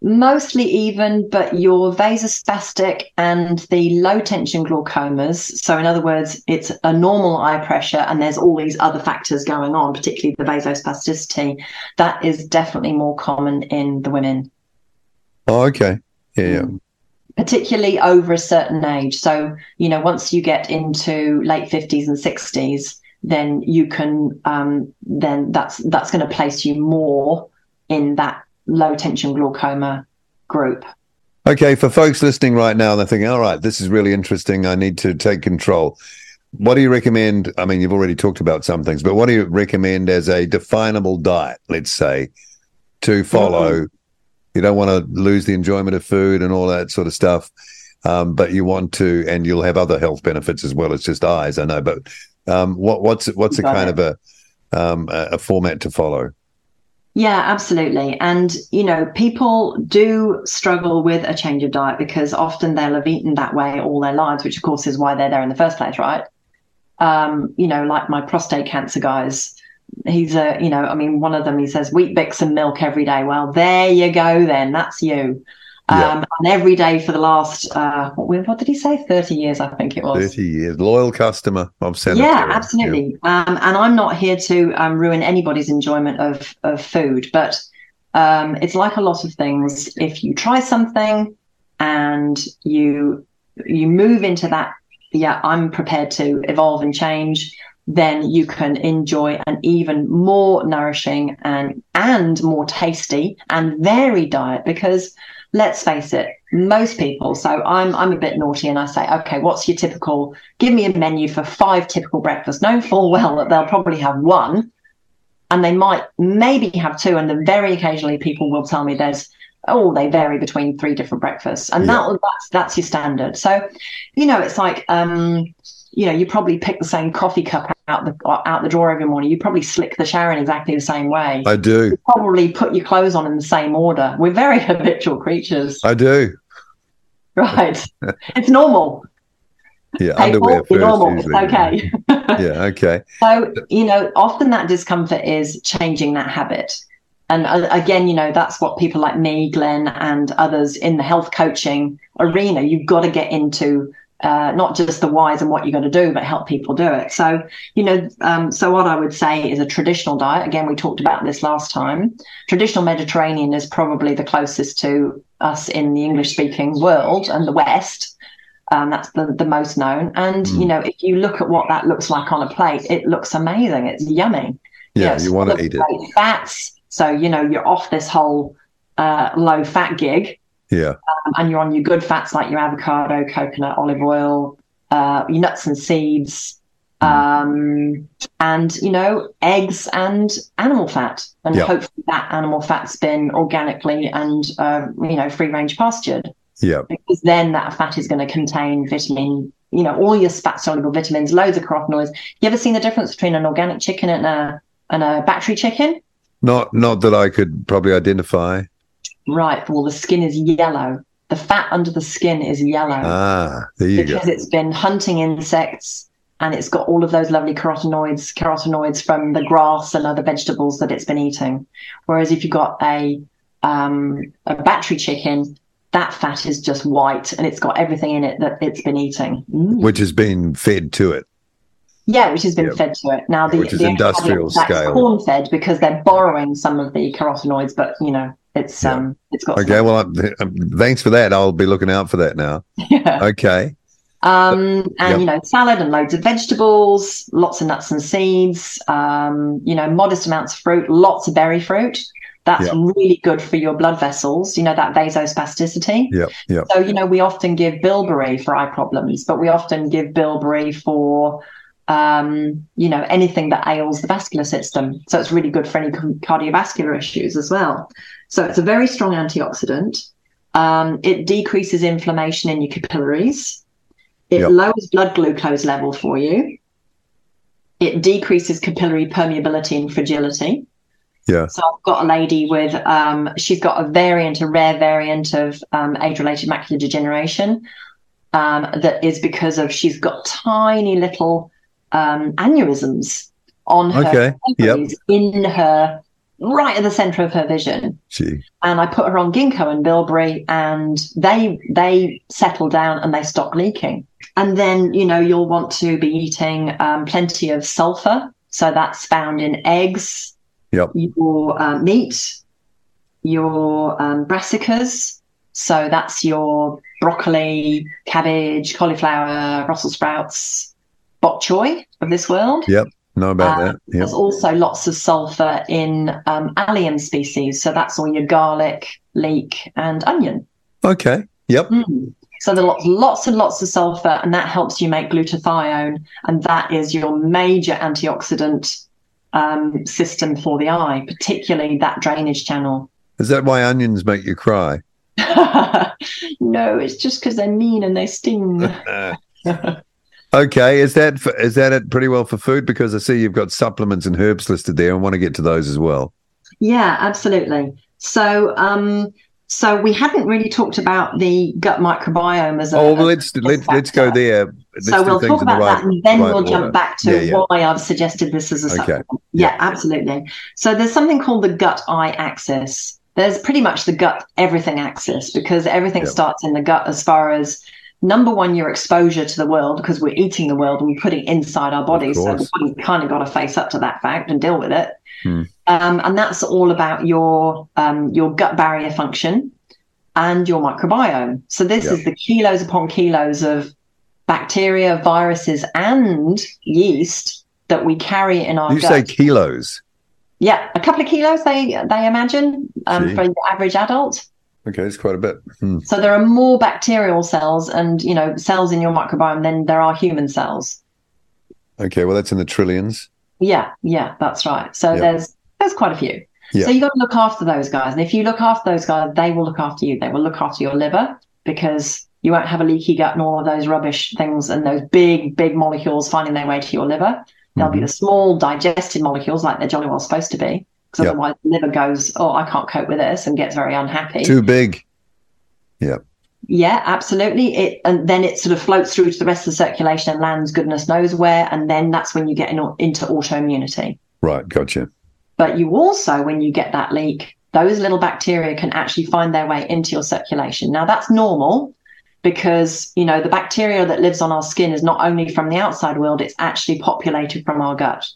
Mostly even, but your vasospastic and the low tension glaucomas. So, in other words, it's a normal eye pressure, and there's all these other factors going on, particularly the vasospasticity. That is definitely more common in the women, Oh, okay. Yeah, yeah. particularly over a certain age. So, you know, once you get into late 50s and 60s, then you can, um, then that's that's going to place you more in that low tension glaucoma group. Okay, for folks listening right now, they're thinking, all right, this is really interesting. I need to take control. What do you recommend? I mean, you've already talked about some things, but what do you recommend as a definable diet, let's say, to follow? You don't want to lose the enjoyment of food and all that sort of stuff, um, but you want to, and you'll have other health benefits as well as just eyes. I know, but um, what, what's what's a kind it. of a um, a a format to follow? Yeah, absolutely. And, you know, people do struggle with a change of diet because often they'll have eaten that way all their lives, which of course is why they're there in the first place, right? Um, you know, like my prostate cancer guys, he's a, you know, I mean, one of them, he says Weet-Bix and milk every day. Well, there you go then. That's you. Yeah. Um, and every day for the last, uh, what, what did he say? 30 years, I think it was. Thirty years, loyal customer of Senator. Yeah, absolutely. Um, and I'm not here to um, ruin anybody's enjoyment of of food, but um, it's like a lot of things. If you try something and you you move into that, yeah, I'm prepared to evolve and change. Then you can enjoy an even more nourishing and and more tasty and varied diet because let's face it, most people. So I'm I'm a bit naughty, and I say, okay, what's your typical? Give me a menu for five typical breakfasts, knowing full well that they'll probably have one, and they might maybe have two, and then very occasionally people will tell me there's oh they vary between three different breakfasts, and Yeah. that that's that's your standard. So, you know, it's like um, you know, you probably pick the same coffee cup out the out the drawer every morning. You probably slick the shower in exactly the same way I do. probably put your clothes on in the same order. We're very (laughs) habitual creatures, I do. right? it's normal. Yeah. Hey, underwear first, normal. usually. It's okay. (laughs) yeah. Okay. So, you know, often that discomfort is changing that habit. And uh, again, you know, that's what people like me, Glenn, and others in the health coaching arena, you've got to get into uh, not just the whys and what you're going to do, but help people do it. So, you know, um, so what I would say is a traditional diet. Again, we talked about this last time. Traditional Mediterranean is probably the closest to us in the English speaking world and the West. Um, that's the, the most known. And, Mm. you know, if you look at what that looks like on a plate, it looks amazing. It's yummy. Yeah. Yes, you want to eat it. Fats. So, you know, you're off this whole uh, low fat gig Yeah. um, and you're on your good fats like your avocado, coconut, olive oil, uh, your nuts and seeds, um, and you know eggs and animal fat, and Yeah. hopefully that animal fat's been organically and uh, you know free range pastured, Yeah. because then that fat is going to contain vitamin. You know all your fat soluble vitamins, loads of carotenoids. You ever seen the difference between an organic chicken and a and a battery chicken? Not not that I could probably identify. Right. Well, the skin is yellow. The fat under the skin is yellow. Ah, there you go. because it's been hunting insects and it's got all of those lovely carotenoids carotenoids from the grass and other vegetables that it's been eating whereas if you've got a um, a battery chicken that fat is just white and it's got everything in it that it's been eating Mm. Which has been fed to it. yeah which has been Yeah. fed to it now the, Which is the industrial scale. corn fed because they're borrowing some of the carotenoids but you know it's Yeah. um it's got Okay. Well, I'm, um, thanks for that. I'll be looking out for that now. (laughs) yeah. Okay. Um, and Yep. you know, salad and loads of vegetables, lots of nuts and seeds, um, you know, modest amounts of fruit, lots of berry fruit. That's Yep. really good for your blood vessels, you know, that vasospasticity. Yeah. Yep. So, you know, we often give bilberry for eye problems, but we often give bilberry for, um, you know, anything that ails the vascular system. So it's really good for any cardiovascular issues as well. So it's a very strong antioxidant. Um, it decreases inflammation in your capillaries. It Yep. lowers blood glucose level for you. It decreases capillary permeability and fragility. Yeah. So I've got a lady with, um, she's got a variant, a rare variant of um, age-related macular degeneration um, that is because of she's got tiny little um, aneurysms on her Okay. Yep. in her right at the center of her vision Gee. and I put her on ginkgo and bilberry, and they they settle down and they stop leaking. And then you know you'll want to be eating um, plenty of sulfur, so that's found in eggs, Yep. your uh, meat, your um, brassicas. So that's your broccoli, cabbage, cauliflower, Brussels sprouts, bok choy of this world. Yep, know about Uh, that. Yep. There's also lots of sulfur in um, allium species. So that's all your garlic, leek, and onion. Okay. Yep. Mm. So there are lots, lots and lots of sulfur, and that helps you make glutathione, and that is your major antioxidant um, system for the eye, particularly that drainage channel. Is that why onions make you cry? (laughs) no, it's just because they're mean and they sting. (laughs) (laughs) okay. Is that for, is that it pretty well for food? Because I see you've got supplements and herbs listed there. and want to get to those as well. Yeah, absolutely. So, um, so we hadn't really talked about the gut microbiome as a. Oh, well, let's let, let's go there. Let's so we'll talk about right- that, and then right we'll order. jump back to Yeah, yeah. why I've suggested this as a Okay. supplement. Yeah. Yeah, absolutely. So there's something called the gut-eye axis. There's pretty much the gut everything axis because everything starts in the gut as far as number one, your exposure to the world because we're eating the world and we're putting it inside our bodies. So we've kind of got to face up to that fact and deal with it. Hmm. Um, and that's all about your um, your gut barrier function and your microbiome. So this is the kilos upon kilos of bacteria, viruses, and yeast that we carry in our You gut. say kilos. yeah, a couple of kilos. They they imagine um, for the average adult. Okay, it's quite a bit. Hmm. So there are more bacterial cells and you know cells in your microbiome than there are human cells. Okay, well that's in the trillions. Yeah, yeah, that's right. So Yeah. there's there's quite a few. Yeah. So you got to look after those guys, and if you look after those guys, they will look after you. They will look after your liver because you won't have a leaky gut and all of those rubbish things and those big, big molecules finding their way to your liver. They'll be the small digested molecules like they're jolly well supposed to be. Because Yeah. otherwise the liver goes, Oh, I can't cope with this and gets very unhappy. Too big. Yeah. Yeah, absolutely. It and then it sort of floats through to the rest of the circulation and lands goodness knows where, and then that's when you get in, into autoimmunity. Right, gotcha. But you also, when you get that leak, those little bacteria can actually find their way into your circulation. Now that's normal because you know the bacteria that lives on our skin is not only from the outside world; it's actually populated from our gut.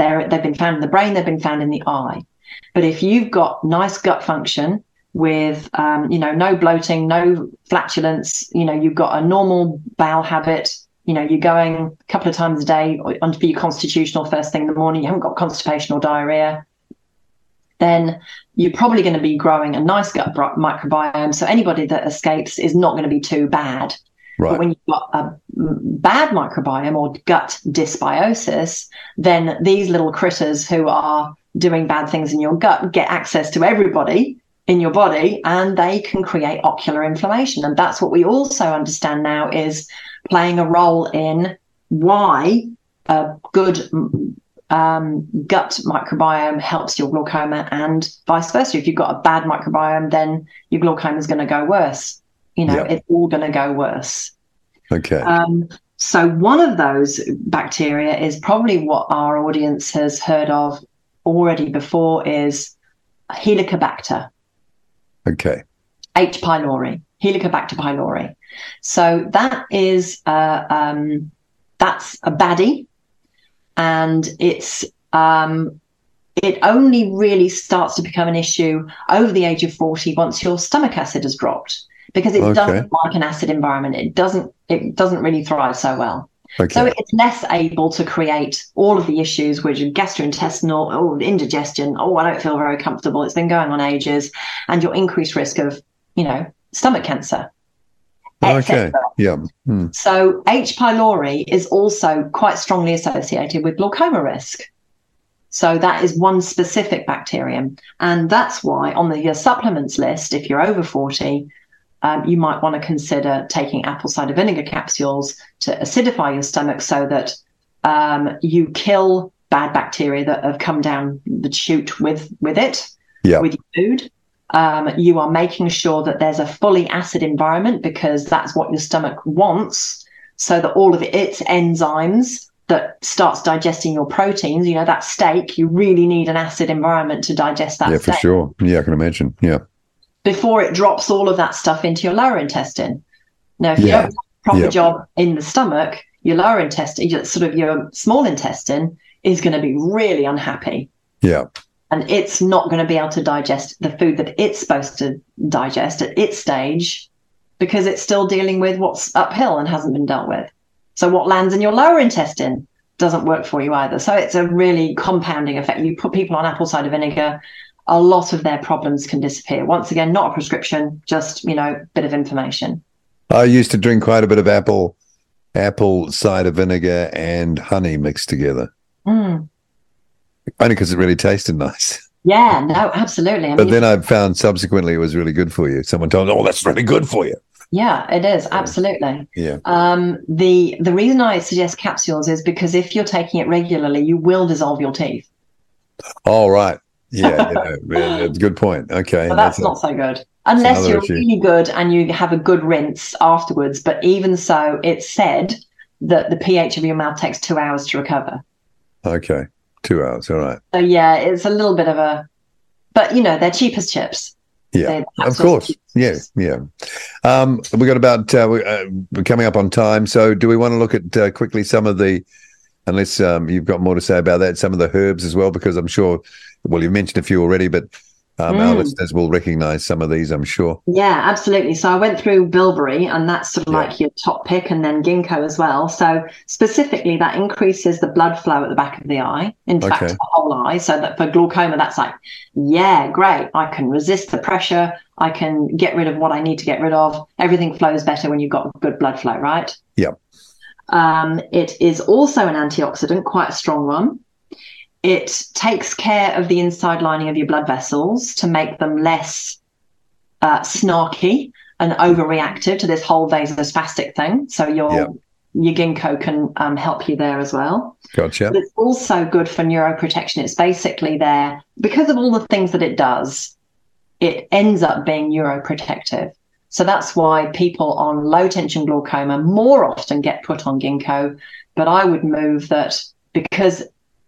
They're, they've been found in the brain, they've been found in the eye. But if you've got nice gut function with, um, you know, no bloating, no flatulence, you know, you've got a normal bowel habit, you know, you're going a couple of times a day for your constitutional first thing in the morning, you haven't got constipation or diarrhea, then you're probably going to be growing a nice gut microbiome. So anybody that escapes is not going to be too bad. Right. But when you've got a bad microbiome or gut dysbiosis, then these little critters who are doing bad things in your gut get access to everybody in your body and they can create ocular inflammation. And that's what we also understand now is playing a role in why a good um, gut microbiome helps your glaucoma and vice versa. If you've got a bad microbiome, then your glaucoma is going to go worse. You know, it's all going to go worse. Okay. Um, so one of those bacteria is probably what our audience has heard of already before is Helicobacter. okay. H. pylori, Helicobacter pylori. So that is uh, um, that's a baddie, and it's um, it only really starts to become an issue over the age of forty once your stomach acid has dropped because it Okay. doesn't like an acid environment. It doesn't it doesn't really thrive so well. Okay. So it's less able to create all of the issues which are gastrointestinal, oh, indigestion, oh, I don't feel very comfortable. It's been going on ages, and your increased risk of, you know, stomach cancer. okay. Yeah. Hmm. So H. pylori is also quite strongly associated with glaucoma risk. So that is one specific bacterium. And that's why on the your supplements list, if you're over 40, um, you might want to consider taking apple cider vinegar capsules to acidify your stomach so that um, you kill bad bacteria that have come down the chute with, with it Yeah. with your food. Um, you are making sure that there's a fully acid environment because that's what your stomach wants, so that all of its enzymes that starts digesting your proteins, you know, that steak, you really need an acid environment to digest that yeah, for sure. Yeah, I can imagine. Yeah. Before it drops all of that stuff into your lower intestine. Now, if you Yeah. don't do a proper Yeah. job in the stomach, your lower intestine, sort of your small intestine, is going to be really unhappy. Yeah. and it's not going to be able to digest the food that it's supposed to digest at its stage because it's still dealing with what's uphill and hasn't been dealt with. So what lands in your lower intestine doesn't work for you either. So it's a really compounding effect. You put people on apple cider vinegar, a lot of their problems can disappear. Once again, not a prescription, just, you know, bit of information. I used to drink quite a bit of apple apple cider vinegar and honey mixed together. Mm. Only because it really tasted nice. (laughs) Yeah, no, absolutely. I But then I found subsequently it was really good for you. Someone told me, "Oh, that's really good for you." yeah, it is absolutely. Yeah. Um, the the reason I suggest capsules is because if you're taking it regularly, you will dissolve your teeth. All right. Yeah, good point. Okay. So that's a- not so good. Unless you're issue. really good and you have a good rinse afterwards. But even so, it's said that the pH of your mouth takes two hours to recover. okay. Two hours. All right. So yeah, it's a little bit of a, but you know, they're cheap as chips. Yeah. Of course. Yeah. Yeah. Um, we got about uh, we, uh, we're coming up on time. So do we want to look at uh, quickly some of the, unless um, you've got more to say about that, some of the herbs as well, because I'm sure. Well, you've mentioned a few already, but Um, Our listeners will recognize some of these, I'm sure. Yeah, absolutely. So I went through bilberry, and that's sort of Yeah. like your top pick, and then ginkgo as well. So specifically, that increases the blood flow at the back of the eye. In fact, the whole eye. So that for glaucoma, that's like, yeah, great. I can resist the pressure. I can get rid of what I need to get rid of. Everything flows better when you've got good blood flow, right? Yep. Um, it is also an antioxidant, quite a strong one. It takes care of the inside lining of your blood vessels to make them less uh, snarky and overreactive to this whole vasospastic thing. So your Yep. your ginkgo can um, help you there as well. Gotcha. But it's also good for neuroprotection. It's basically there because of all the things that it does. It ends up being neuroprotective. So that's why people on low tension glaucoma more often get put on ginkgo. But I would move that because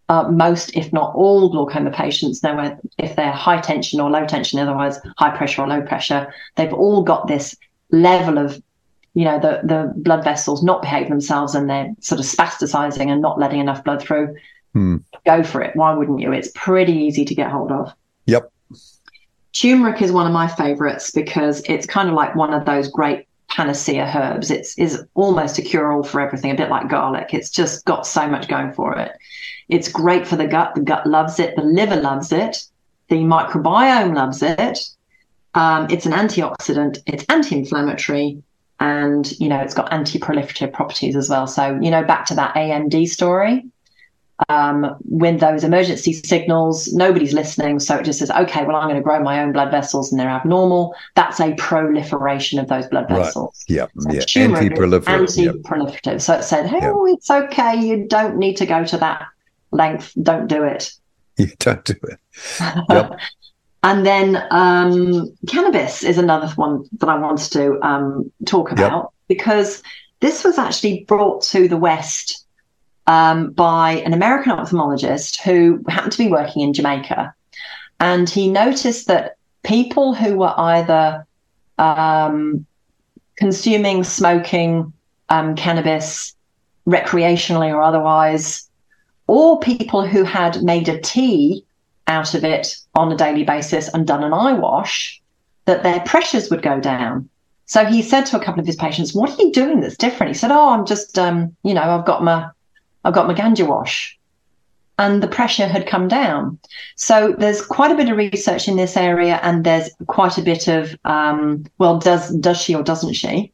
uh, most, if not all, glaucoma patients know if they're high tension or low tension, otherwise high pressure or low pressure, they've all got this level of, you know, the, the blood vessels not behaving themselves and they're sort of spasticizing and not letting enough blood through. Hmm. Go for it. Why wouldn't you? It's pretty easy to get hold of. Yep. Turmeric is one of my favorites because it's kind of like one of those great panacea herbs. It's is almost a cure all for everything, a bit like garlic. It's just got so much going for it. It's great for the gut. The gut loves it. The liver loves it. The microbiome loves it. Um, it's an antioxidant. It's anti-inflammatory, and you know it's got anti-proliferative properties as well. So you know back to that AMD story um, when those emergency signals, nobody's listening. So it just says, okay, well, I'm going to grow my own blood vessels and they're abnormal. That's a proliferation of those blood Right. vessels. So Yeah. turmeric is Anti-proliferative. Yep. Anti-proliferative. So it said, oh, it's okay. You don't need to go to that length. Don't do it. (laughs) You don't do it. Yep. (laughs) and then um, cannabis is another one that I wanted to um, talk about because this was actually brought to the West um, by an American ophthalmologist who happened to be working in Jamaica. And he noticed that people who were either um, consuming, smoking um, cannabis recreationally or otherwise, or people who had made a tea out of it on a daily basis and done an eye wash, that their pressures would go down. So he said to a couple of his patients, "What are you doing that's different?" He said, "Oh, I'm just, um, you know, I've got my, I've got my ganja wash," and the pressure had come down. So there's quite a bit of research in this area, and there's quite a bit of, um, well, does does she or doesn't she?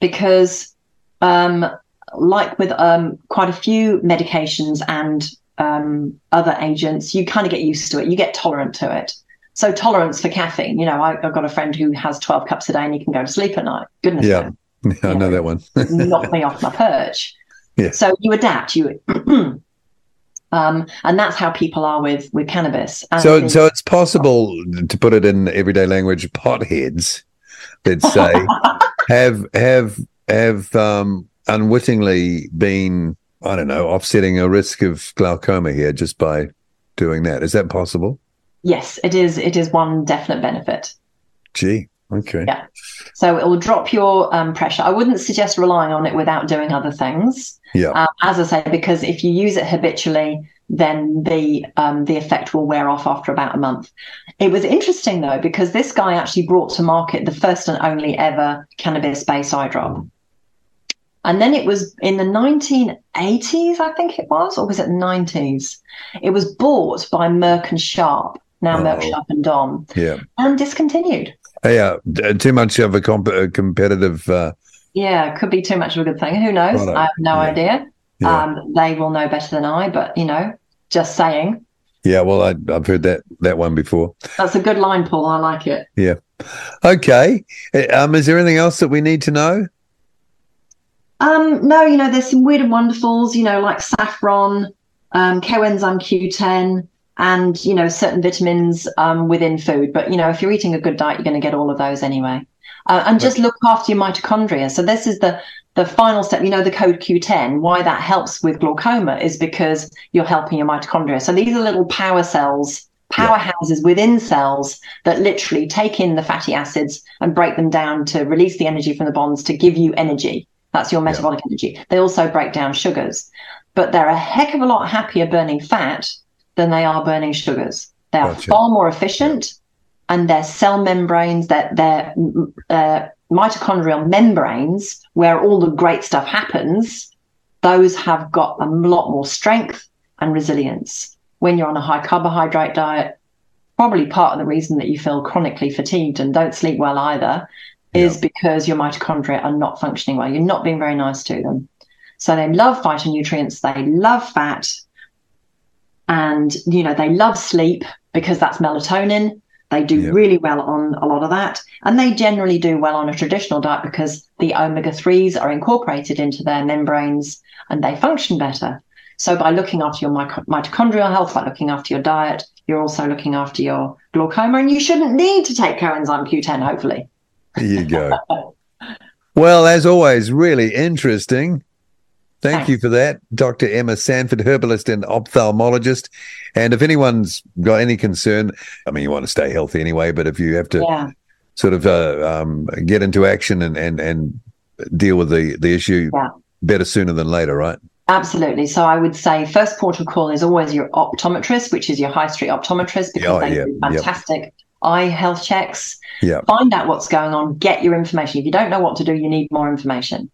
Because, um, like with um, quite a few medications and um, other agents, you kind of get used to it. You get tolerant to it. So tolerance for caffeine. You know, I, I've got a friend who has 12 cups a day and he can go to sleep at night. Goodness Yeah. knows (laughs) I know that one. (laughs) knock me off my perch. Yeah. So you adapt. You, (clears throat) um, and that's how people are with with cannabis. And So, so it's possible to put it in everyday language. Potheads, let's say, (laughs) have have have um, unwittingly been, I don't know, offsetting a risk of glaucoma here just by doing that. Is that possible? yes, it is. It is one definite benefit. Gee, okay. Yeah. So it will drop your um, pressure. I wouldn't suggest relying on it without doing other things. Yeah. Um, as I say, because if you use it habitually, then the um, the effect will wear off after about a month. It was interesting though because this guy actually brought to market the first and only ever cannabis-based eye drop. And then it was in the 1980s, I think it was, or was it 90s? It was bought by Merck and Sharp, now Merck Oh. Sharp and Dohme, Yeah. and discontinued. Yeah. Too much of a, comp- a competitive. Uh, Yeah, could be too much of a good thing. Who knows? Righto. I have no Yeah. idea. yeah. Um, they will know better than I, but you know, just saying. yeah. Well, I, I've heard that that one before. That's a good line, Paul. I like it. Yeah. Okay. Uh, Um, is there anything else that we need to know? Um, no, you know, there's some weird and wonderfuls, you know, like saffron, um, coenzyme Q10, and you know, certain vitamins um, within food. But you know, if you're eating a good diet, you're going to get all of those anyway. Uh, and just look after your mitochondria. So this is the the final step. You know, the CoQ10. Why that helps with glaucoma is because you're helping your mitochondria. So these are little power cells, powerhouses within cells that literally take in the fatty acids and break them down to release the energy from the bonds to give you energy. That's your metabolic energy. They also break down sugars, but they're a heck of a lot happier burning fat than they are burning sugars. They are Gotcha. far more efficient, and their cell membranes, their their uh, mitochondrial membranes, where all the great stuff happens, those have got a lot more strength and resilience. When you're on a high carbohydrate diet, probably part of the reason that you feel chronically fatigued and don't sleep well either is Yeah. because your mitochondria are not functioning well. You're not being very nice to them. So they love phytonutrients, they love fat, and you know, they love sleep because that's melatonin. They do Yeah. really well on a lot of that. And they generally do well on a traditional diet because the omega 3s are incorporated into their membranes and they function better. So by looking after your mito- mitochondrial health, by looking after your diet, you're also looking after your glaucoma and you shouldn't need to take coenzyme Q10, hopefully. There you go. (laughs) well, as always, really interesting. Thank Thanks. you for that, Dr. Emma Sanford, herbalist and ophthalmologist. And if anyone's got any concern, I mean, you want to stay healthy anyway, but if you have to Yeah. sort of uh, um, get into action and, and, and deal with the, the issue, Yeah. better sooner than later, right? Absolutely. So I would say first port of call is always your optometrist, which is your high street optometrist, because Oh, they yeah, do fantastic eye health checks. Yeah. Find out what's going on, get your information. If you don't know what to do, you need more information.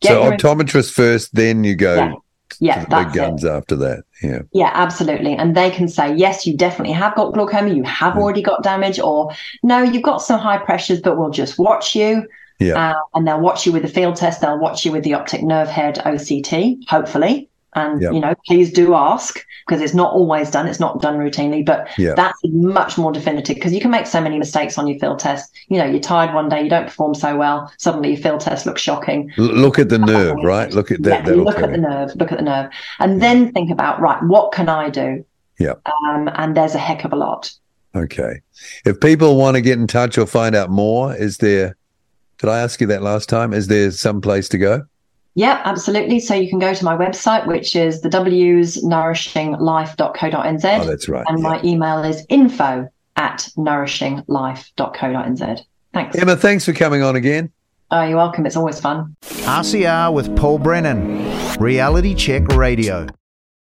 Get so optometrist first, then you go Yeah. yeah, to the big that's it. guns after that. Yeah. Yeah, absolutely. And they can say, yes, you definitely have got glaucoma, you have Mm. already got damage, or no, you've got some high pressures, but we'll just watch you. Yeah. Uh, and they'll watch you with the field test, they'll watch you with the optic nerve head OCT, hopefully. And, Yeah. you know, please do ask because it's not always done, it's not done routinely, but Yeah. that's much more definitive because you can make so many mistakes on your field test. You know, you're tired one day, you don't perform so well, suddenly your field test looks shocking. L- look at the nerve, right? Look at that. Yeah, look at the nerve, look at the nerve, and then think about right, what can I do? Yeah. Um, and there's a heck of a lot. Okay. If people want to get in touch or find out more, is there, did I ask you that last time? Is there some place to go? Yeah, absolutely. So you can go to my website, which is the W's nourishinglife.co.nz. Oh, that's right. and yeah. my email is info at nourishinglife.co.nz. Thanks. Emma, thanks for coming on again. Oh, you're welcome. It's always fun. RCR with Paul Brennan. Reality Check Radio.